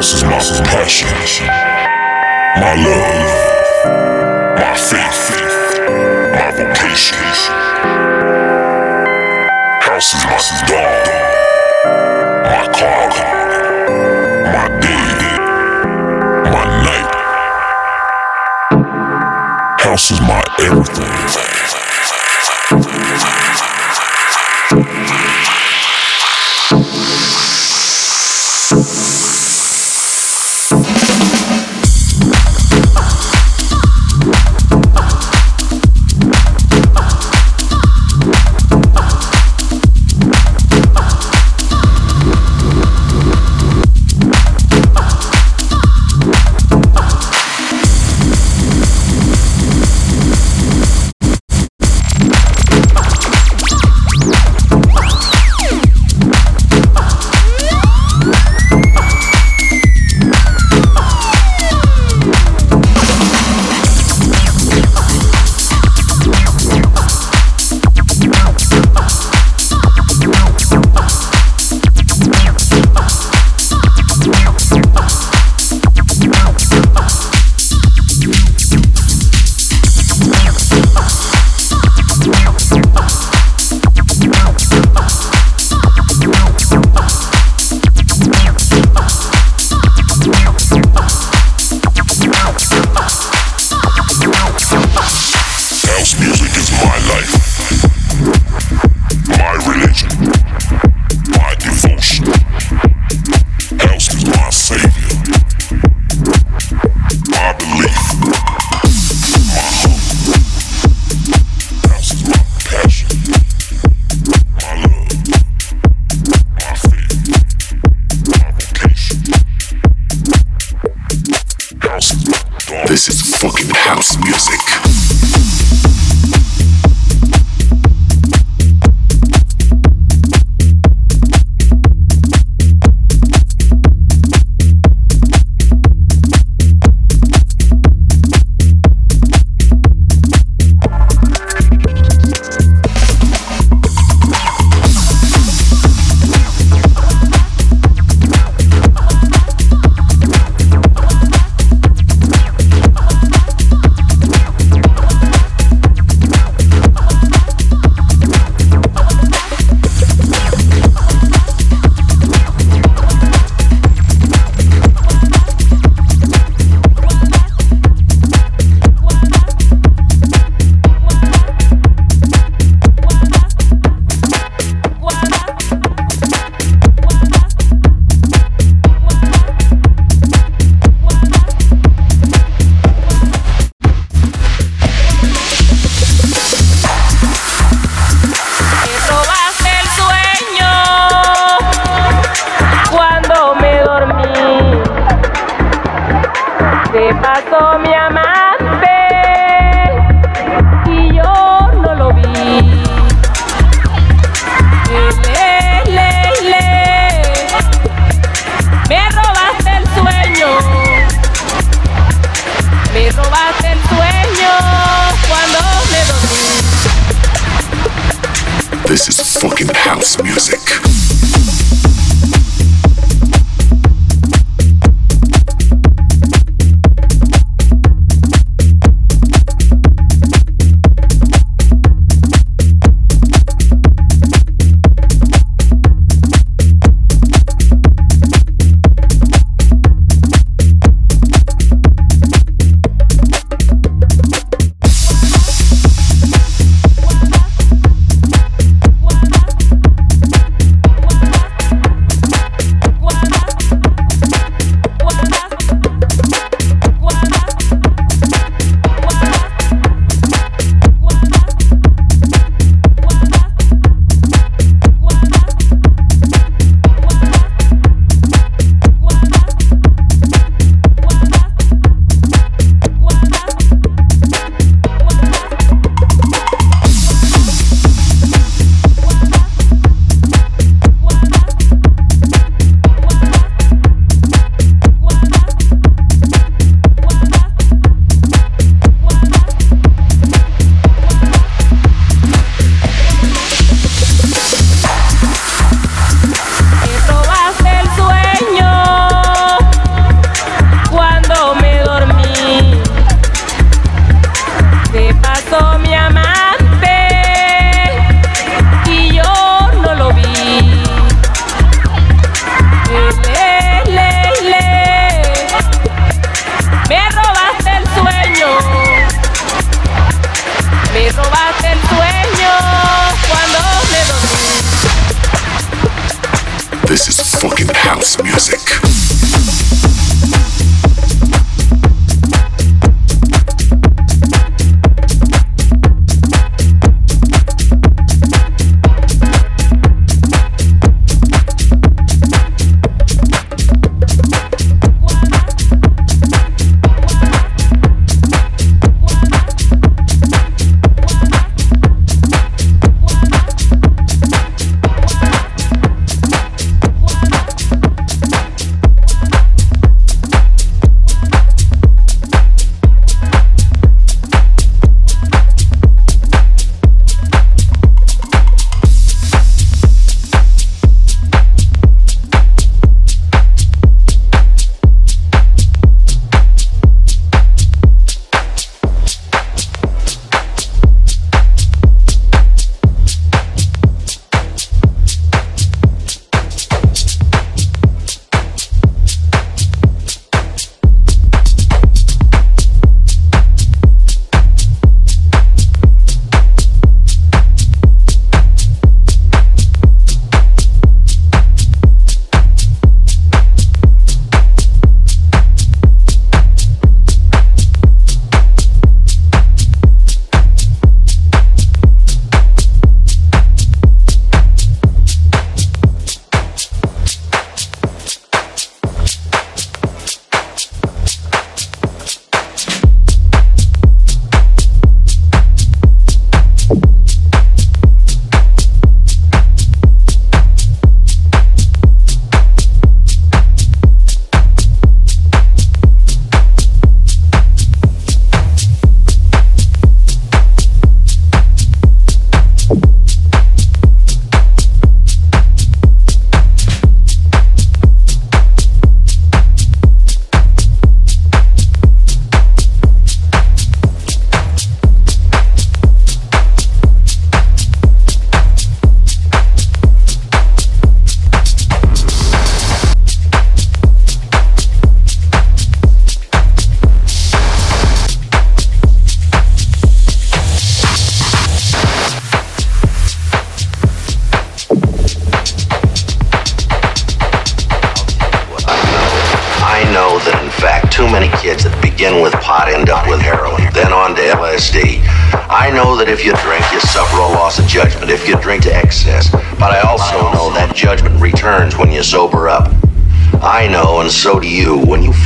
house is my passion, my love, my faith, my vocation. House is my dog, my car, my day, my night. House is my everything.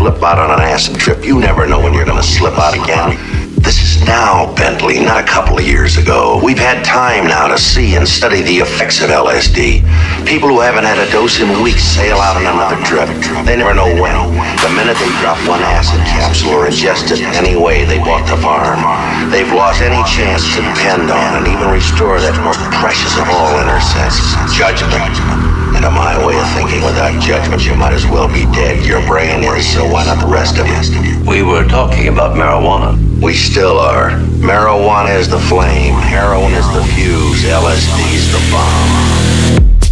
Flip out on an acid trip, you never know when you're going to slip out again. This is now, Bentley, not a couple of years ago. We've had time now to see and study the effects of LSD. People who haven't had a dose in weeks sail out on another trip. They never know when. The minute they drop one acid capsule or ingest it any way they bought the farm, they've lost any chance to depend on and even restore that most precious of all inner senses, judgment. And to my way of thinking, without judgment, you might as well be dead. Your brain is, so why not the rest of you? We were talking about marijuana. We still are. Marijuana is the flame, heroin is the fuse, LSD is the bomb.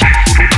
Thank you.